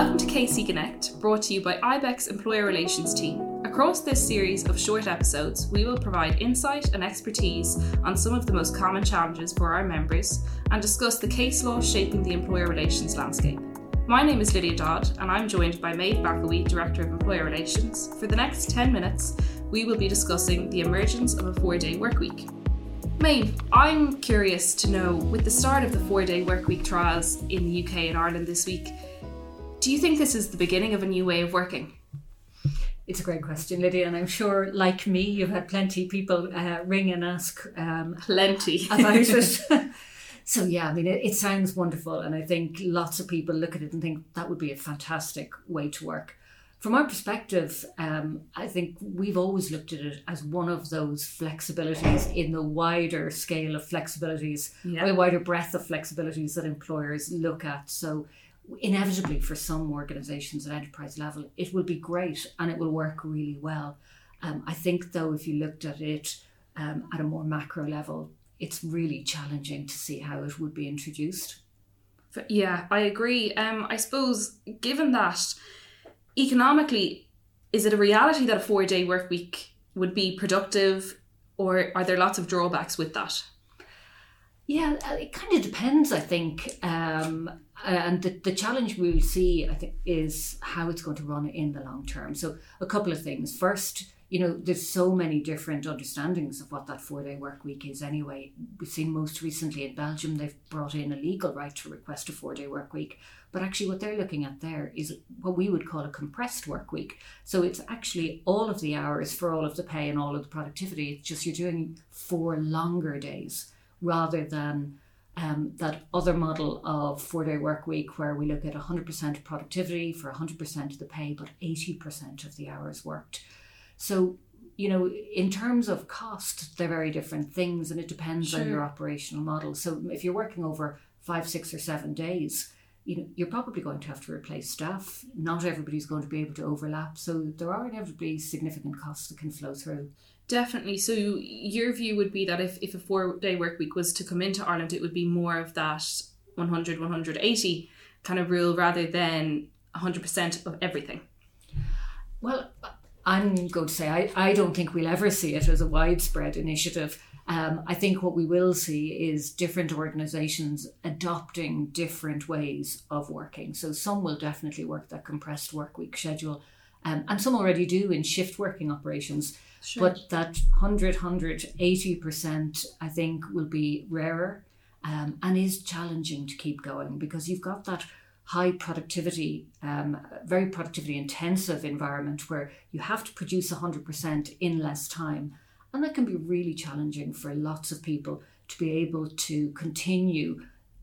Welcome to KC Connect, brought to you by Ibec's Employer Relations Team. Across this series of short episodes, we will provide insight and expertise on some of the most common challenges for our members and discuss the case law shaping the employer relations landscape. My name is Lydia Dodd, and I'm joined by Maeve McElwee, Director of Employer Relations. For the next 10 minutes, we will be discussing the emergence of a four day workweek. Maeve, I'm curious to know with the start of the four day workweek trials in the UK and Ireland this week, do you think this is the beginning of a new way of working? It's a great question, Lydia, and I'm sure, like me, you've had plenty of people uh, ring and ask um, plenty about it. so yeah, I mean, it, it sounds wonderful, and I think lots of people look at it and think that would be a fantastic way to work. From our perspective, um, I think we've always looked at it as one of those flexibilities in the wider scale of flexibilities, yeah. the wider breadth of flexibilities that employers look at. So inevitably for some organizations at enterprise level, it will be great and it will work really well. Um, I think, though, if you looked at it um, at a more macro level, it's really challenging to see how it would be introduced. Yeah, I agree. Um, I suppose, given that economically, is it a reality that a four day work week would be productive, or are there lots of drawbacks with that? Yeah, uh, it kind of depends, I think. Um, and the, the challenge we'll see, I think, is how it's going to run in the long term. So, a couple of things. First, you know, there's so many different understandings of what that four day work week is anyway. We've seen most recently in Belgium, they've brought in a legal right to request a four day work week. But actually, what they're looking at there is what we would call a compressed work week. So it's actually all of the hours for all of the pay and all of the productivity. It's just you're doing four longer days rather than um, that other model of four day work week where we look at 100% productivity for 100% of the pay, but 80% of the hours worked. So, you know, in terms of cost, they're very different things and it depends sure. on your operational model. So, if you're working over five, six, or seven days, you know, you're probably going to have to replace staff. Not everybody's going to be able to overlap. So, there are inevitably significant costs that can flow through. Definitely. So your view would be that if, if a four day work week was to come into Ireland, it would be more of that 100, 180 kind of rule rather than 100% of everything. Well, I'm going to say I, I don't think we'll ever see it as a widespread initiative. Um, I think what we will see is different organisations adopting different ways of working. So some will definitely work that compressed work week schedule, um, and some already do in shift working operations. Sure. But that 100, 180%, I think, will be rarer um, and is challenging to keep going because you've got that high productivity, um, very productivity intensive environment where you have to produce 100% in less time. And that can be really challenging for lots of people to be able to continue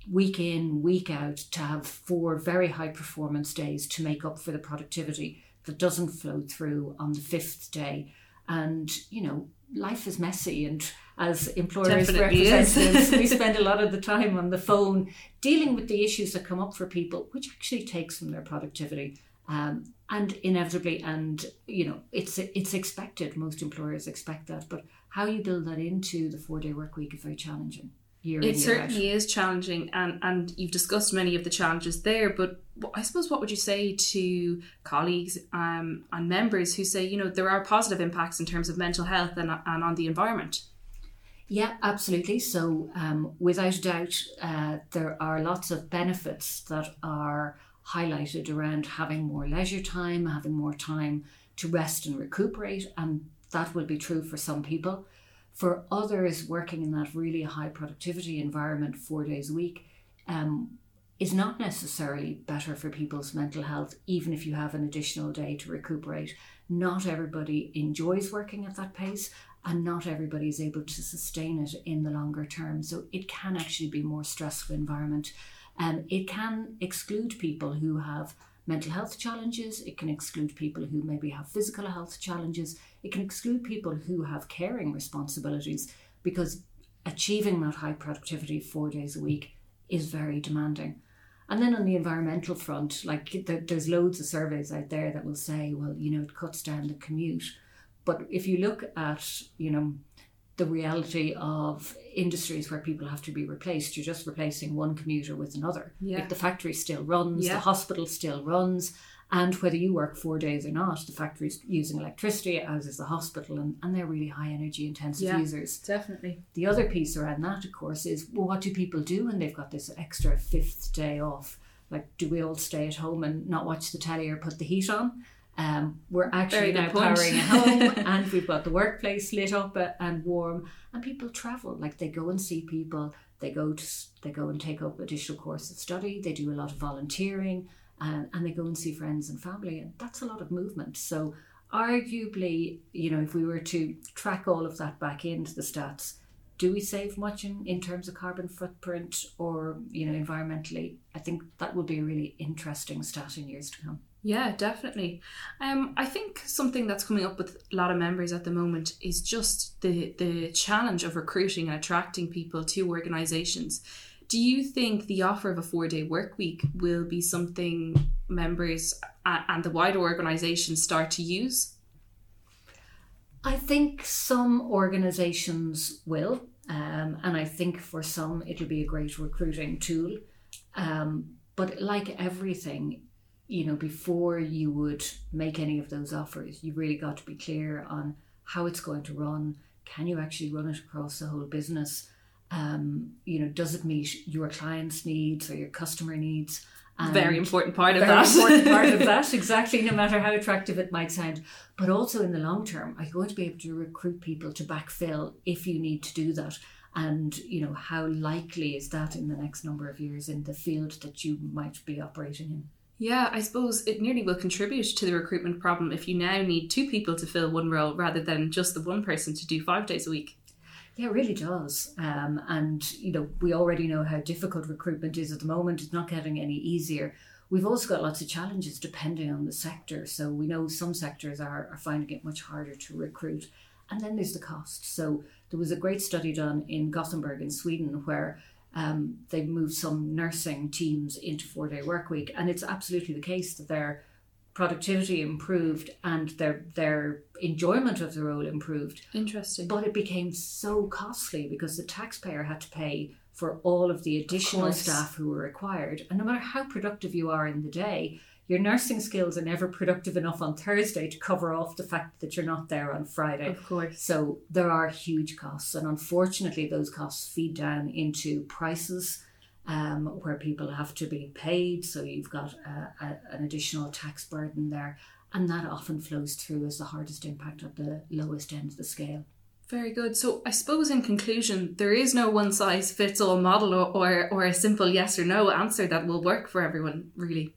week in, week out, to have four very high performance days to make up for the productivity that doesn't flow through on the fifth day. And you know life is messy and as employers Definitely representatives we spend a lot of the time on the phone dealing with the issues that come up for people which actually takes from their productivity um, and inevitably and you know it's it's expected. Most employers expect that. But how you build that into the four day work week is very challenging year it certainly is challenging and and you've discussed many of the challenges there but I suppose what would you say to colleagues um, and members who say you know there are positive impacts in terms of mental health and, and on the environment? Yeah, absolutely. So, um, without a doubt, uh, there are lots of benefits that are highlighted around having more leisure time, having more time to rest and recuperate, and that will be true for some people. For others, working in that really high productivity environment four days a week um, is not necessarily better for people's mental health, even if you have an additional day to recuperate. Not everybody enjoys working at that pace, and not everybody is able to sustain it in the longer term. So it can actually be a more stressful environment. Um, it can exclude people who have mental health challenges, it can exclude people who maybe have physical health challenges, it can exclude people who have caring responsibilities because achieving that high productivity four days a week is very demanding. And then on the environmental front, like there's loads of surveys out there that will say, well, you know, it cuts down the commute. But if you look at, you know, the reality of industries where people have to be replaced. You're just replacing one commuter with another. Yeah. Like the factory still runs, Yeah. the hospital still runs, and whether you work four days or not, the factory's using electricity, as is the hospital, and, and they're really high energy intensive Yeah. users. Definitely. The other piece around that, of course, is well, what do people do when they've got this extra fifth day off? Like, do we all stay at home and not watch the telly or put the heat on? Um, we're actually now point. powering a home and we've got the workplace lit up and warm, and people travel. Like, they go and see people. They go to they go and take up additional course of study. They do a lot of volunteering, and, and they go and see friends and family, and that's a lot of movement. So, arguably, you know, if we were to track all of that back into the stats, do we save much in, in terms of carbon footprint or you know environmentally i think that will be a really interesting stat in years to come Yeah, definitely. Um, I think something that's coming up with a lot of members at the moment is just the the challenge of recruiting and attracting people to organisations. Do you think the offer of a four day work week will be something members and the wider organisation start to use? i think some organizations will um, and i think for some it'll be a great recruiting tool um, but like everything you know before you would make any of those offers you've really got to be clear on how it's going to run. Can you actually run it across the whole business? Um, you know does it meet your clients needs or your customer needs? And Very important part of very that. important part of that exactly no matter how attractive it might sound. But also in the long term are you going to be able to recruit people to backfill if you need to do that? And you know how likely is that in the next number of years in the field that you might be operating in Yeah, I suppose it nearly will contribute to the recruitment problem if you now need two people to fill one role rather than just the one person to do five days a week. Yeah, it really does. Um, and, you know, we already know how difficult recruitment is at the moment. It's not getting any easier. We've also got lots of challenges depending on the sector. So we know some sectors are, are finding it much harder to recruit. And then there's the cost. So there was a great study done in Gothenburg in Sweden where um, they moved some nursing teams into four day work week. And it's absolutely the case that their productivity improved and their their enjoyment of the role improved Interesting. but it became so costly because the taxpayer had to pay for all of the additional course. staff who were required. And no matter how productive you are in the day, your nursing skills are never productive enough on Thursday to cover off the fact that you're not there on Friday. Of course. So there are huge costs, and unfortunately, those costs feed down into prices. Um, where people have to be paid, so you've got a, a, an additional tax burden there, and that often flows through as the hardest impact at the lowest end of the scale. Very good. So I suppose in conclusion, there is no one size fits all model or, or, or a simple yes or no answer that will work for everyone, really.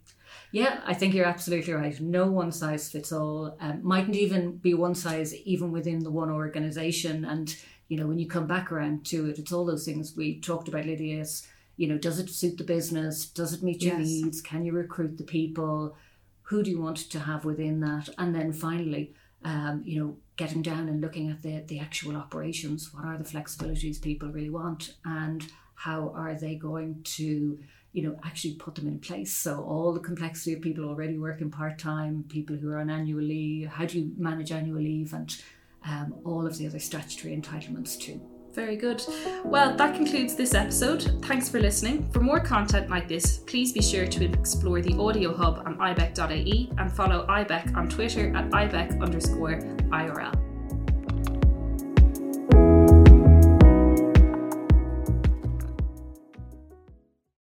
Yeah, I think you're absolutely right. No one size fits all. Um, mightn't even be one size even within the one organization. And you know, when you come back around to it, it's all those things we talked about, Lydia. It's, you know, does it suit the business? Does it meet your Yes. needs? Can you recruit the people? Who do you want to have within that? And then finally, um, you know, getting down and looking at the the actual operations. What are the flexibilities people really want, and how are they going to you know, actually put them in place. So all the complexity of people already working part time, people who are on annual leave, how do you manage annual leave, and um, all of the other statutory entitlements too. Very good. Well, that concludes this episode. Thanks for listening. For more content like this, please be sure to explore the audio hub on ibec.ie and follow ibec on Twitter at ibec underscore IRL.